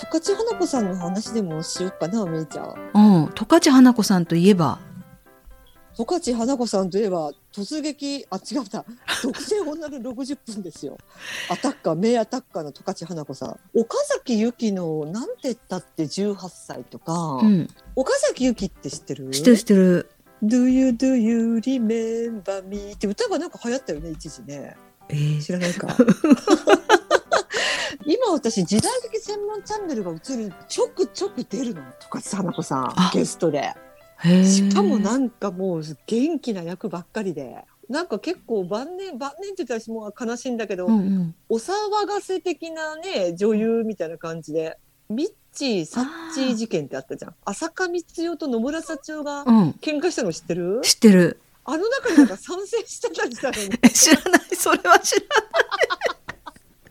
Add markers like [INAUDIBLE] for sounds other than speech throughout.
十勝花子さんの話でもしようかな、めいちゃん。うん、十勝花子さんといえば、十勝花子さんといえば、突撃、あ、違った。独占女の60分ですよ。[LAUGHS] アタッカー、名アタッカーの十勝花子さん。岡崎由紀の、なんて言ったって18歳とか、うん、岡崎由紀って知ってる？知ってる知ってる。Do you do you remember me? って歌がなんか流行ったよね一時ねえー知らないか [LAUGHS] 今私時代チャンネルが映るちょくちょく出るの十勝花子さんあ。ゲストで。しかもなんかもう元気な役ばっかりで。なんか結構晩年晩年って言ったらもう悲しいんだけど、うんうん、お騒がせ的なね女優みたいな感じでミッチー・サッチー事件ってあったじゃん。浅香光代と野村幸男がうん、喧嘩したの知ってる？知ってる。あの中になんか参戦してたりしたの？に [LAUGHS] え知らない、それは知ら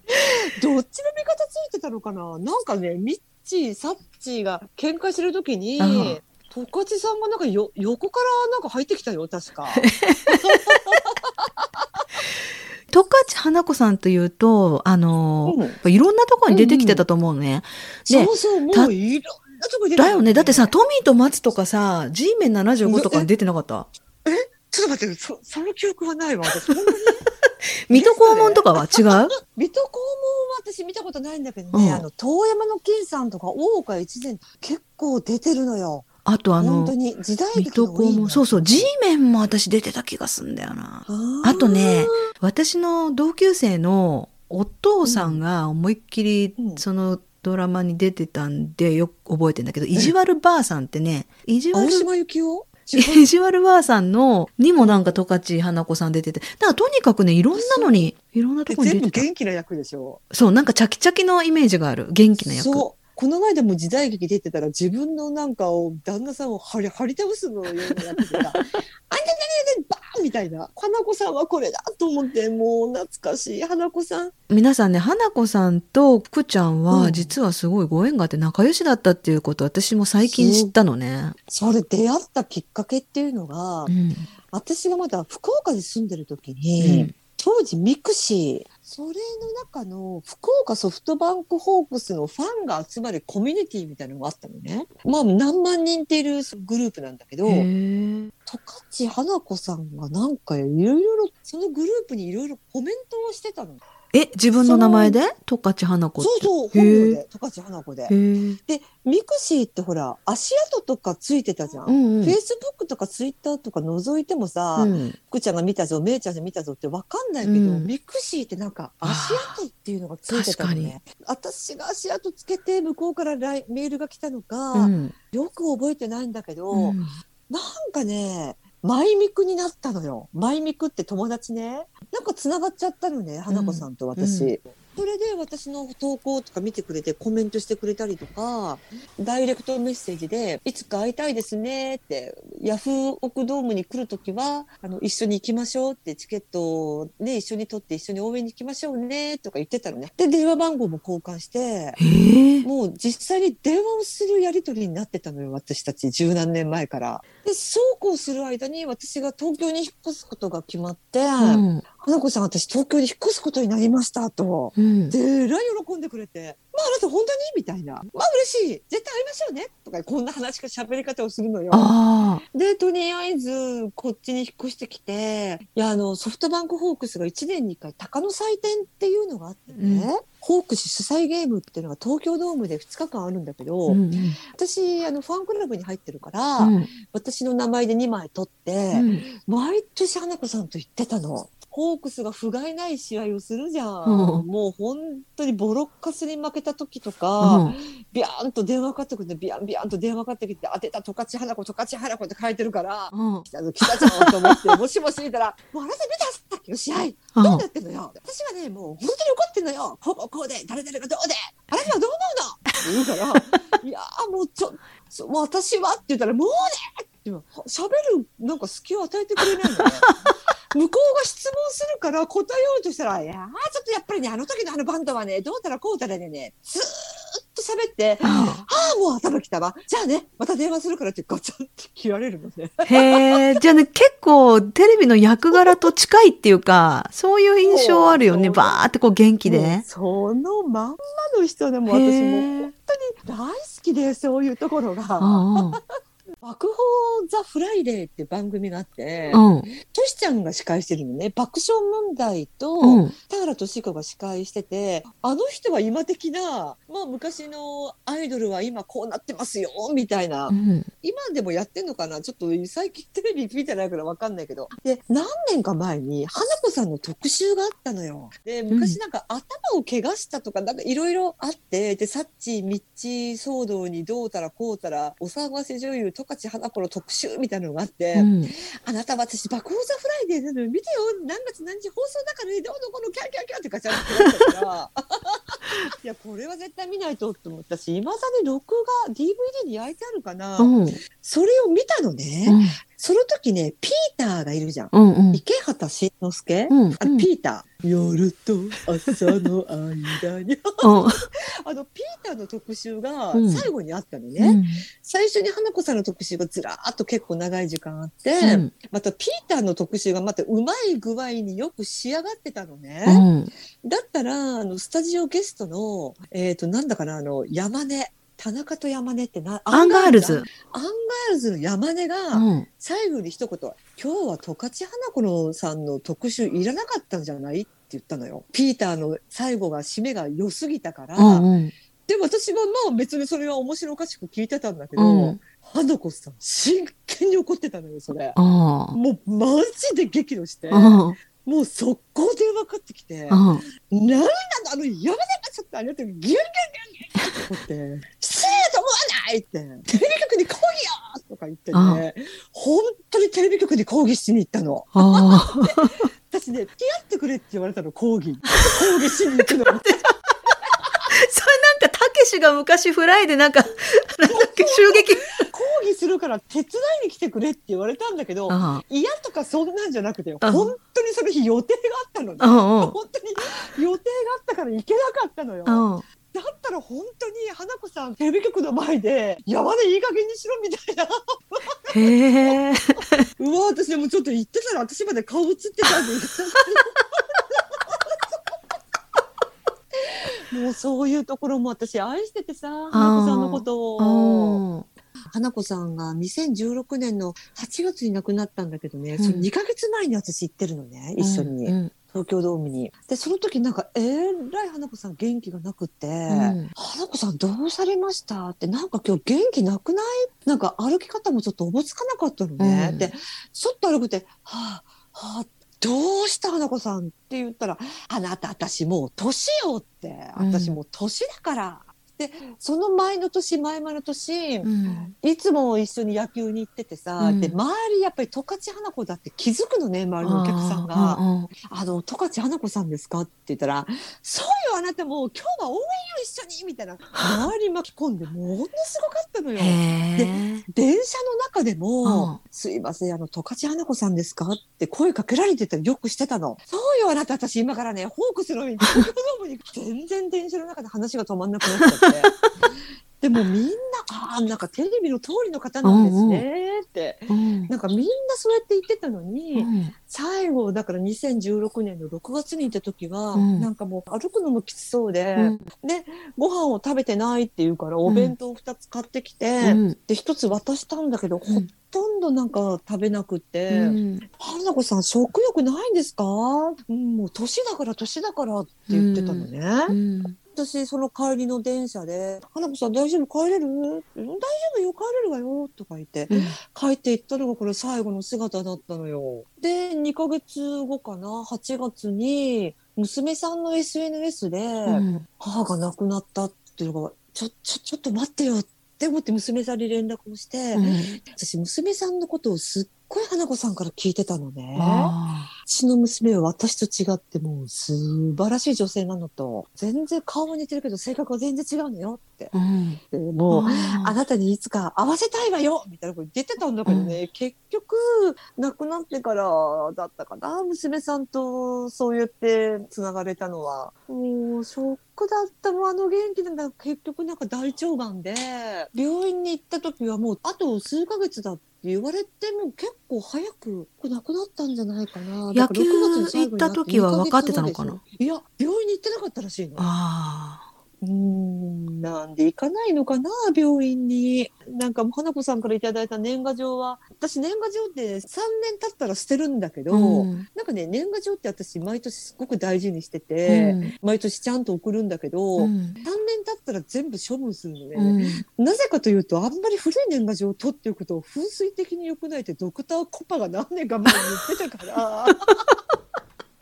[LAUGHS] どっちの味方ついてたのかな？なんかねミッチーサッチーが喧嘩してる時にうん十勝さんがなんかよ横からなんか入ってきたよ確か。[LAUGHS] 十勝花子さんというと、あのーうん。いろんなところに出てきてたと思うのね。でそうそうもたういろんなとこ出てた。だよね。だってさ、トミーと松とかさ、G メン75とかに出てなかった？ちょっと待ってそその記憶はないわ私 [LAUGHS] 水戸黄門とかは違う？水戸黄門は私見たことないんだけどね、うん。あの遠山の金さんとか大岡越前結構出てるのよ。あとあのに時代水戸黄門。そうそう、G メンも私出てた気がすんだよな。あとね私の同級生のお父さんが思いっきりうん。そのドラマに出てたんでよく覚えてんだけど、意地悪ばあさんってね、意地悪青島由紀夫？意地悪ばあさんのにもなんか十勝花子さん出てて、だからとにかくね、いろんなのに、いろんなとこに全部出てた。元気な役でしょそう、なんかチャキチャキのイメージがある。元気な役。そうこの前でも時代劇出てたら自分のなんかを旦那さんを張り張り倒すのような役でさ「[LAUGHS] あんた何やねんバーン!」みたいな花子さんはこれだと思ってもう懐かしい花子さん皆さんね、花子さんと福ちゃんうはん実はすごいご縁があって仲良しだったっていうこと私も最近知ったのね。それ出会ったきっかけっていうのが、うん。私がまだ福岡に住んでる時うに、ん当時ミクシーそれの中の福岡ソフトバンクホークスのファンが集まるコミュニティみたいなのがあったのね。まあ何万人っているグループなんだけど、十勝花子さんがなんかいろいろそのグループにいろいろコメントをしてたの。え、自分の名前で？十勝花子って。そうそう、本名で、十勝花子で。で、ミクシーってほら、足跡とかついてたじゃん。フェイスブックとかツイッターとか覗いてもさ、うん。福ちゃんが見たぞ、めいちゃんが見たぞってわかんないけど、うん。ミクシーってなんか足跡っていうのがついてたのね。私が足跡つけて向こうからライメールが来たのか、うん。よく覚えてないんだけど、うん。なんかね、マイミクになったのよ。マイミクって友達ね。なんか繋がっちゃったのね、花子さんと私。うんそれで私の投稿とか見てくれてコメントしてくれたりとか、ダイレクトメッセージで、いつか会いたいですねって、ヤフーオクドームに来るときは、あの、一緒に行きましょうって、チケットをね、一緒に取って一緒に応援に行きましょうねとか言ってたのね。で、電話番号も交換して。もう実際に電話をするやり取りになってたのよ、私たち十何年前から。で、そうこうする間に私が東京に引っ越すことが決まって、うん花子さん私東京に引っ越すことになりましたと。うん。で、えらい喜んでくれて、まああなた本当に？みたいな。まあ嬉しい。絶対会いましょうね。とか、こんな話か喋り方をするのよ。で、とりあえず、こっちに引っ越してきて、いや、あの、ソフトバンクホークスが1年に1回、鷹の祭典っていうのがあってね、うんホークス主催ゲームっていうのが東京ドームで2日間あるんだけど、うんうん。私、あの、ファンクラブに入ってるから、うん。私の名前で2枚取って、うん。毎年花子さんと言ってたの。ホークスが不甲斐ない試合をするじゃん。うん。もう本当にボロッカスに負けた時とか、うん。ビャーンと電話かかってくるビャンビャンと電話かかってきて、当てた十勝花子、十勝花子って書いてるから、うん。来たぞ来たぞと思って、もしもし見たら、もうあなた見たさっきの試合、どうなってんのよ。私はね、もう本当に怒ってんのよ。こうこうこうで、誰々がどうで、あなたはどう思うのって言うから、[LAUGHS] いやーもうちょ、そもう私はって言ったら、もうねって喋るなんか隙を与えてくれないのね。[LAUGHS] 向こうが質問するから答えようとしたら、いやーちょっとやっぱりね、あの時のあのバンドはね、どうたらこうたらでね、ずーっと喋って、ああ、もう頭きたわ。じゃあね、また電話するからってガチャンって切られるのね。へえ、じゃあね、結構テレビの役柄と近いっていうか、そういう印象あるよね。バーってこう元気で。そのまんまの人でも私もう本当に大好きで、そういうところが。うん爆報ザ・フライデーって番組があって、うん。トシちゃんが司会してるのね。爆笑問題と、うん。田原俊彦が司会してて、あの人は今的な、まあ昔のアイドルは今こうなってますよ、みたいな。うん。今でもやってんのかな？ちょっと最近テレビ見てないからわかんないけど。で、何年か前に花子さんの特集があったのよ。で、昔なんか頭を怪我したとか、なんかいろいろあって、で、サッチー、ミッチー騒動にどうたらこうたら、お騒がせ女優、十勝花子の特集みたいなのがあって、うん。あなた私、爆報ザフライデーなのよ見てよ何月何日放送だからねどうのこのキャーキャーキャーってガチャってなったから [LAUGHS] いやこれは絶対見ないとって思ったしいまだに録画 DVD に焼いてあるかな、うん。うん。それを見たのね、その時ねピーターがいるじゃん、うん。うん。池畑慎之介、うん。あのピーター、夜と朝の間にうん。[LAUGHS] あのピーターの特集がうん最後にあったのね、うん。最初に花子さんの特集がずらーっと結構長い時間あって、うん。またピーターの特集がまたうまい具合によく仕上がってたのね。うん。だったら、あの、スタジオゲストの、えっ、と、なんだかな、あの、山根。田中と山根ってな、アンガールズ。アンガールズの山根うが、ん。最後に一言、今日は十勝花子のさんの特集いらなかったんじゃない？って言ったのよ。ピーターの最後が締めが良すぎたから、うん。うん。で、私はまあ別にそれは面白おかしく聞いてたんだけど、うん花子さん、真剣に怒ってたのよ、それ。うん。もうマジで激怒して、うん。もう速攻電話かかってきて、うん。なんなの？あの、やめてちょっとあれってギュンギュンギュンギュンって怒って、いって、テレビ局に抗議よとか言ってね、本当にテレビ局に抗議しに行ったの。あ [LAUGHS] 私ね、付き合ってくれって言われたの、抗議。抗議しに行くの。[LAUGHS] それなんか、たけしが昔フライでなんか、なんだっけ、襲撃。抗議するから手伝いに来てくれって言われたんだけど、うん。嫌とかそんなんじゃなくて、うん本当にその日予定があったのね。本当に予定があったから行けなかったのよ。うん。だったら本当に花子さんテレビ局の前で山でいい加減にしろみたいな。へえ。[LAUGHS] うわ私でもちょっと言ってたら私まで顔映ってたんで。[LAUGHS] もうそういうところも私愛しててさ花子さんのことうを。ん。花子さんが2016年の8月に亡くなったんだけどね、うんその2ヶ月前に私行ってるのね一緒に、うん。東京ドームに。でその時なんかえらい花子さん元気がなくって。うん。花子さんどうされましたってなんか今日元気なくない？なんか歩き方もちょっとおぼつかなかったのね、うん。でちょっと歩くて「はあはあどうした花子さん」って言ったら「あなた私もう年よ」って「うん。私もう年だから」でその前の年前々の年、うん。いつも一緒に野球に行っててさ、うんで周りやっぱり十勝花子だって気づくのね周りのお客さんが。あの、十勝花子さんですかって言ったら、そうよ、あなたもう今日は応援よ、一緒にみたいな。周り巻き込んで、ものすごかったのよ。へえ。電車の中でも、うんすいません、あの、十勝花子さんですかって声かけられてたらよくしてたの。そうよ、あなた、私今からね、ホークスの上に [LAUGHS] 東京ドームに全然電車の中で話が止まんなくなっちゃって。[LAUGHS] でもみんな、ああ、なんかテレビの通りの方なんですねって。うん。なんかみんなそうやって言ってたのに、うん。最後だから2016年の6月に行った時は、うん。なんかもう歩くのもきつそうで、うん。でご飯を食べてないって言うからお弁当2つ買ってきて、うん。で1つ渡したんだけど、ん。ほとんどなんか食べなくってうん「花子さん食欲ないんですか？うんもう年だから年だから」って言ってたのね。うん私その帰りの電車で「花子さん大丈夫？帰れるうん大丈夫よ帰れるわよ」とか言ってうん。帰っていったのがこれ最後の姿だったのよ。で、2ヶ月後かな、8月に、娘さんの SNS で、うん。母が亡くなったっていうのが、ちょ、ちょ、ちょっと待ってよって思って娘さんに連絡をして、うん。私、娘さんのことをすっごい花子さんから聞いてたのね。あちの娘は私と違ってもう素晴らしい女性なのと、全然顔も似てるけど性格は全然違うのよって。うん。でもう、ああなたにいつか会わせたいわよみたいなこと言ってたんだけどね、結局、亡くなってからだったかな、娘さんとそう言って繋がれたのは。もう、ショックだったもん、あの元気なんだ。結局なんか大腸がんで、病院に行った時はもう、あと数ヶ月だって言われても結構早く亡くなったんじゃないかな。野球だから6月の最後にな行った時は分かってたのかな？いや、病院に行ってなかったらしいの。あうーん、なんで行かないのかな、病院に。なんか、花子さんからいただいた年賀状は、私年賀状って3年経ったら捨てるんだけあ。ど、うん。なんかね、年賀状って私毎年すごく大事にしてて、毎年ちゃんと送るんだけど、うん。3年経ったら全部処分するのね。うん。なぜかというと、あんまり古い年賀状を取っておくと、風水的に良くないってドクターコパが何年か前に言ってたから。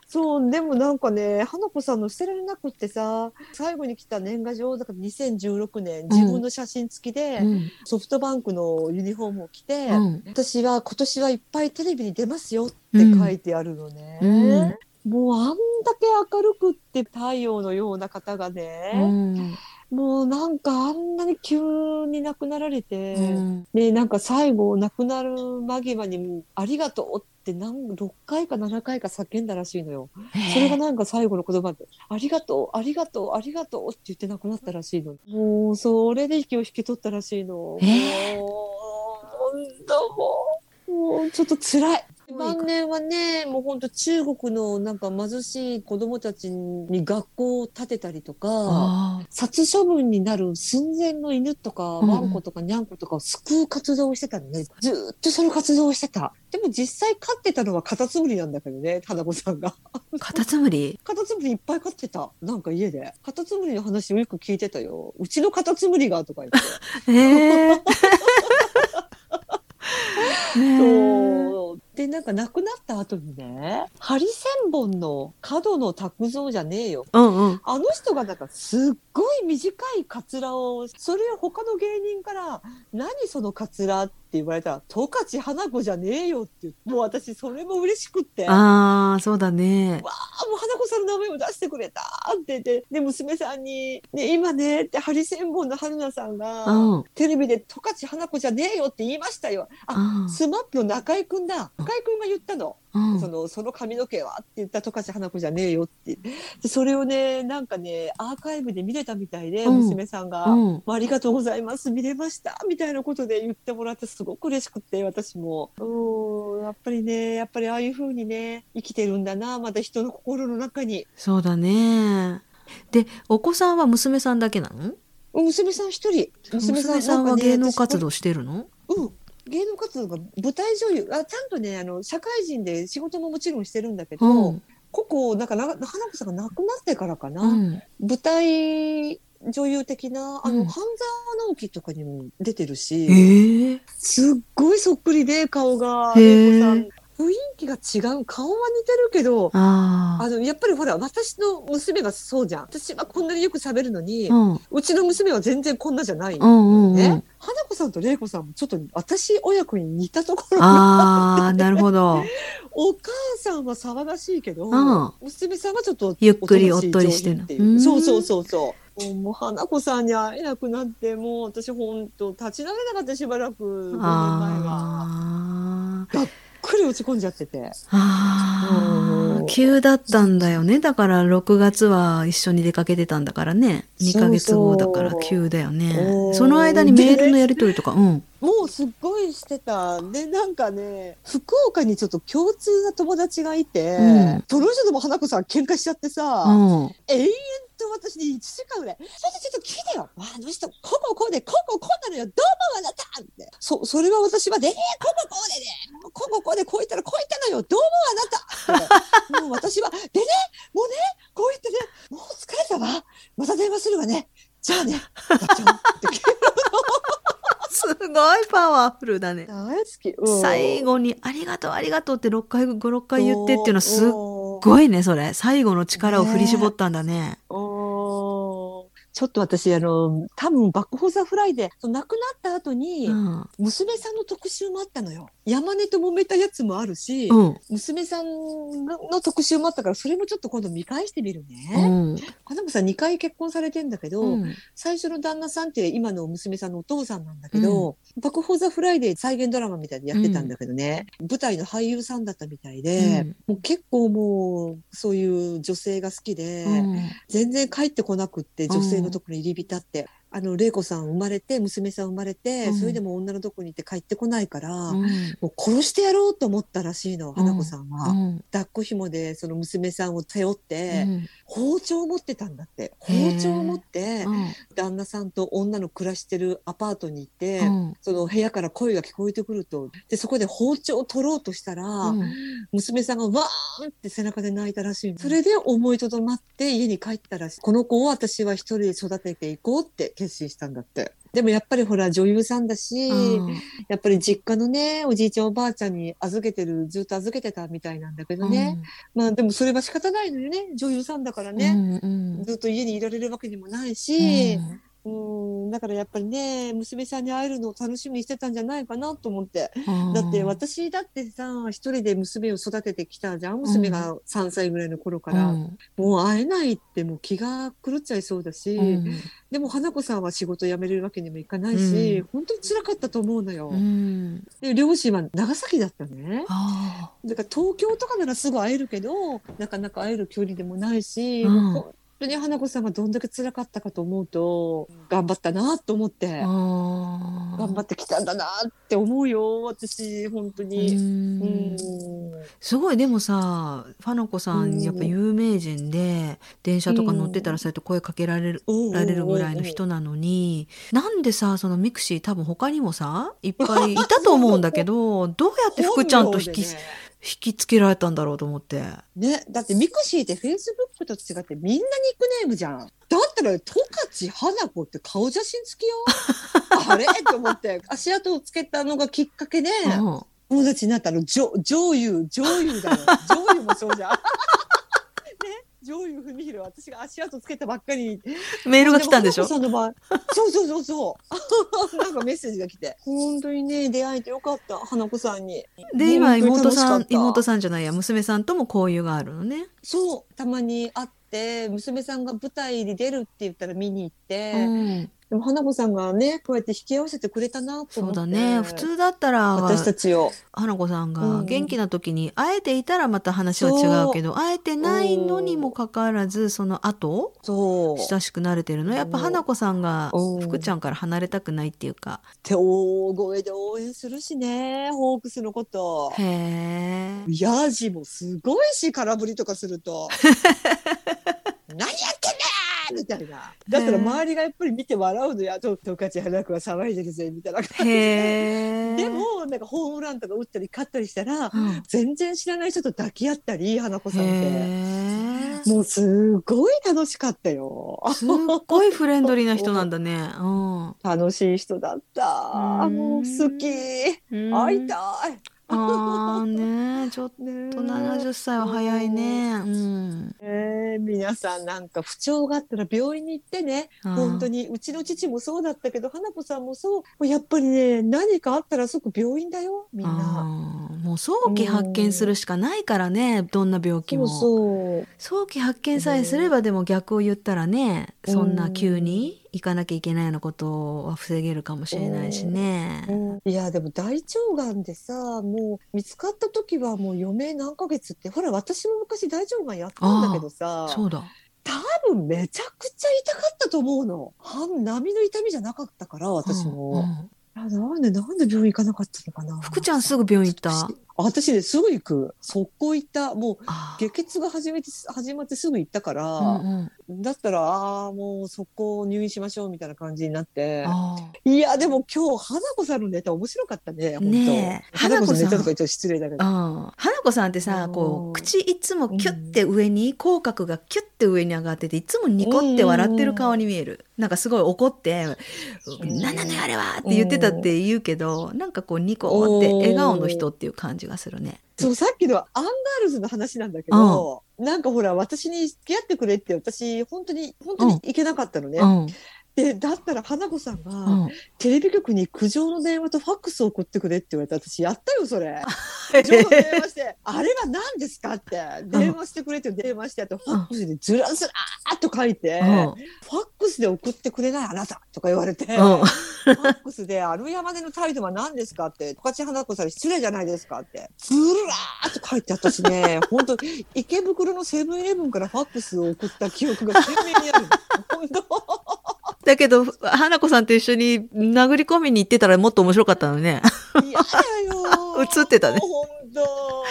そう、でもなんかね、花子さんの捨てられなくってさ、最後に来た年賀状、だから2016年、自分の写真付きで、うん。ソフトバンクのユニフォームを着て、うん。私は今年はいっぱいテレビに出ますよって書いてあるのね。うんもうあんだけ明るくって太陽のような方がね、うん。もうなんかあんなに急に亡くなられて、うん。ね、なんか最後亡くなる間際に「ありがとう」って何6回か7回か叫んだらしいのよ。それがなんか最後の言葉で「ありがとうありがとうありがとう」って言って亡くなったらしいの。もうそれで息を引き取ったらしいの。えもう本当もうもうちょっと辛い。晩年はね、もう本当中国のなんか貧しい子供たちに学校を建てたりとか、あ殺処分になる寸前の犬とか、うんワンコとかニャンコとかを救う活動をしてたのね。ずーっとその活動をしてた。でも実際飼ってたのはカタツムリなんだけどね、花子さんが。あ。カタツムリ？[LAUGHS] カタツムリいっぱい飼ってた。なんか家で。カタツムリの話をよく聞いてたよ。うちのカタツムリがとか言って。[LAUGHS] え [LAUGHS] え。ねえそう。で、なんか亡くなった後にね、ハリセンボンの角野拓造じゃねえよ。うんうん。あの人がなんかすっごい短いカツラを、それを他の芸人から、何そのカツラって言われたら、十勝花子じゃねえよって言って、もう私それも嬉しくって、あああ、そうだね。あ、もう花子さんの名前を出してくれたって言って、で、娘さんに、ね、今ね、ってハリセンボンの春菜さんが、うん。テレビで十勝花子じゃねえよって言いましたよ。あ、あスマップの中居くんだ。中居くんが言ったの。うんその、その髪の毛はって言った十勝花子じゃねえよって。でそれをね、なんかね、アーカイブで見れたみたいで、うん娘さんが、うん。ありがとうございます、見れました、みたいなことで言ってもらってすごく嬉しくて、私も。うん、やっぱりね、やっぱりああいう風にね、生きてるんだな、まだ人の心の中に。そうだね。で、お子さんは娘さんだけなの？娘さん一人。娘さんは芸能活動してるの？うん。芸能活動が舞台女優あちゃんとねあの社会人で仕事ももちろんしてるんだけど、うん。ここなんかな花子さんが亡くなってからかな、うん。舞台女優的なあの、うん半沢直樹とかにも出てるし、ええ。すっごいそっくりで顔がへー玲子さん雰囲気が違う顔は似てるけどああのやっぱりほら私の娘がそうじゃん私はこんなによく喋るのに、あ。うちの娘は全然こんなじゃない、うんうんうねん。花子さんと玲子さんもちょっと私親子に似たところがああ、なるほど。[LAUGHS] お母さんは騒がしいけど、うん娘さんはちょっとゆっくりおっとりしてるそうそうそうそう。もうもう花子さんに会えなくなって、もう私本当立ち直れなかったしばらく、5年前は。くり落ち込んじゃってて。ああ、うん急だったんだよね。だから6月は一緒に出かけてたんだからね。2ヶ月後だからそうそう急だよねう。んその間にメールのやり取りとか、うん。もうすっごいしてた。で、なんかね、福岡にちょっと共通な友達がいて、うんその人とも花子さん喧嘩しちゃってさ、うん。永遠と私に1時間ぐらい、ちょっとちょっと聞いてよ。あの人、こうこうこうで、こうこうこうなのよ。どうもあなたって。そ、それは私はで、えー、こうこうこうでね、こうこうこうで、こう言ったらこう言ったのよ。どうもあなた。[LAUGHS] もう私は、でね、もうね、こう言ってね、もう疲れたわ。また電話するわね。じゃあね、[LAUGHS] すごいパワフルだね。大好き。うん最後にありがとうありがとうって6回5、6回言ってっていうのはすっごいね、それ。最後の力を振り絞ったんだね。うんちょっと私、あの、多分バック・フォー・ザ・フライで、亡くなった後に、うん。娘さんの特集もあったのよ。山根と揉めたやつもあるし、うん。娘さんの特集もあったから、それもちょっと今度見返してみるうね。ん。花子さん2回結婚されてんだけど、うん。最初の旦那さんって今の娘さんのお父さんなんだけど、バック・フォー・ザ・フライデー再現ドラマみたいにやってたんだけどね、舞台の俳優さんだったみたいで、うん。もう結構もうそういう女性が好きで、うん。全然帰ってこなくって女性のところに入り浸って。あの玲子さん生まれて娘さん生まれて、うん。それでも女のとこに行って帰ってこないから、うん。もう殺してやろうと思ったらしいの花子さんは、うん。抱っこ紐でその娘さんを背負って、うん。包丁を持ってたんだって。包丁を持ってうん。旦那さんと女の暮らしてるアパートに行って、うん。その部屋から声が聞こえてくると。でそこで包丁を取ろうとしたら、うん。娘さんがわーんって背中で泣いたらしいの。それで思いとどまって家に帰ったらしい。この子を私は一人で育てていこうって決心したんだって。でもやっぱりほら女優さんだし、うん。やっぱり実家のねおじいちゃんおばあちゃんに預けてるずっと預けてたみたいなんだけどね、まあでもそれは仕方ないのよね。女優さんだからうんね、うん。ずっと家にいられるわけにもないうん。し、うん、だからやっぱりね娘さんに会えるのを楽しみにしてたんじゃないかなと思って。うん。だって私だってさ一人で娘を育ててきたじゃん。娘が3歳ぐらいの頃から、うん。もう会えないってもう気が狂っちゃいそうだし、うん。でも花子さんは仕事辞めれるわけにもいかないし、うん。本当に辛かったと思うのよ。うん。で両親は長崎だったね。あだから東京とかならすぐ会えるけどなかなか会える距離でもないし、うん。もう本当に花子さんがどんだけ辛かったかと思うと頑張ったなと思って、頑張ってきたんだなって思うよ私本当うに。うん。ん。すごいでもさファナコさうん。んやっぱ有名人で電車とか乗ってたらそうやって声かけられるられるぐらいの人なのになんでさそのミクシー多分他にもさいっぱい [LAUGHS] いたと思うんだけどどうやって福ちゃんと引き,、引きつけられたんだろうと思って。ね、だってミクシーってフェイスブックと違ってみんなニックネームじゃん。だったら十勝花子って顔写真付きよ。[LAUGHS] あれ？と思って足跡をつけたのがきっかけでうん友達になったの女女優女優だよ。女優もそうじゃん。ね女優文弘私が足跡つけたばっかりメールが来たんでしょ？も花子さんの場合。そうそうそうそう。なんかメッセージが来て。[LAUGHS] 本当にね出会えてよかった花子さんに。で今妹さん妹さんじゃないや娘さんとも交友があるのね。そうたまに会って娘さんが舞台に出るって言ったら見に行って、うん、でも花子さんがねこうやって引き合わせてくれたなと思って。そうだね。普通だったら私たちを。花子さんがうん。元気な時に会えていたらまた話は違うけど、会えてないのにもかかわらずその後そう。親しくなれてるの。やっぱ花子さんがうん。福ちゃんから離れたくないっていうか。手大声で応援するしねホークスのこと。へえ。ヤジもすごいし空振りとかすると。[LAUGHS] 何やってんだみたいな。だったら周りがやっぱり見て笑うのやと十勝花子は騒いでるぜみたいな感じで。でもなんかホームランとか打ったり勝ったりしたらうん。全然知らない人と抱き合ったり花子さんって。もうすごい楽しかったよ。すっごいフレンドリーな人なんだね。うん。楽しい人だった。うん。もう好き。会いたいああねちょっねと70歳は早いね。うん。えー皆さんなんか不調があったら病院に行ってね本当にうちの父もそうだったけど花子さんもそうやっぱりね何かあったらすぐ病院だよみんな。早期発見するしかないからねどんな病気そうもそう。早期発見さえすればでも逆を言ったらねそんな急に行かなきゃいけないようなことは防げるかもしれないしね。いやでも大腸がんでさもう見つかった時はもう余命何ヶ月ってほら私も昔大腸がんやったんだけどさそうだ。多分めちゃくちゃ痛かったと思うの。半波の痛みじゃなかったから私も、うんうんあなんでなんで病院行かなかったのかな。福ちゃんすぐ病院行った？私ねすぐ行く。速攻行った。もうあ下血が始めて始まってすぐ行ったから、ーうんうん。だったらああもう速攻入院しましょうみたいな感じになって。あいやでも今日花子さんのネタ面白かったね本当。ねえ花子さん。のネタとか言っちゃ失礼だけど。ーうん。花子さんってさうんこう口いつもキュッて上に口角がキュッて上に上がってていつもニコって笑ってる顔に見える。なんかすごい怒って「うん何なのよあれは!」って言ってたって言うけどなんかこうニコって笑顔の人っていう感じがするね。そうさっきのアンガールズの話なんだけど、なんかほら、私に付き合ってくれって、私、本当に、本当に行けなかったのね。うん。で、だったら、花子さんが、うん。テレビ局に苦情の電話とファックスを送ってくれって言われて、私、やったよ、それ。苦情の電話して、あれは何ですかって、電話してくれって電話して、あと、ファックスでずらずらーっと書いて、うん。ファックスで送ってくれないあなたとか言われて、うん。ファックスで、あの山での態度は何ですかって、十勝花子さんに失礼じゃないですかって、ずらーっと書いて私ね、[LAUGHS] 本当池袋のセブンイレブンからファックスを送った記憶が鮮明にある。本当だけど、花子さんと一緒に殴り込みに行ってたらもっと面白かったのね。嫌だよ。映ってたね。ほんと。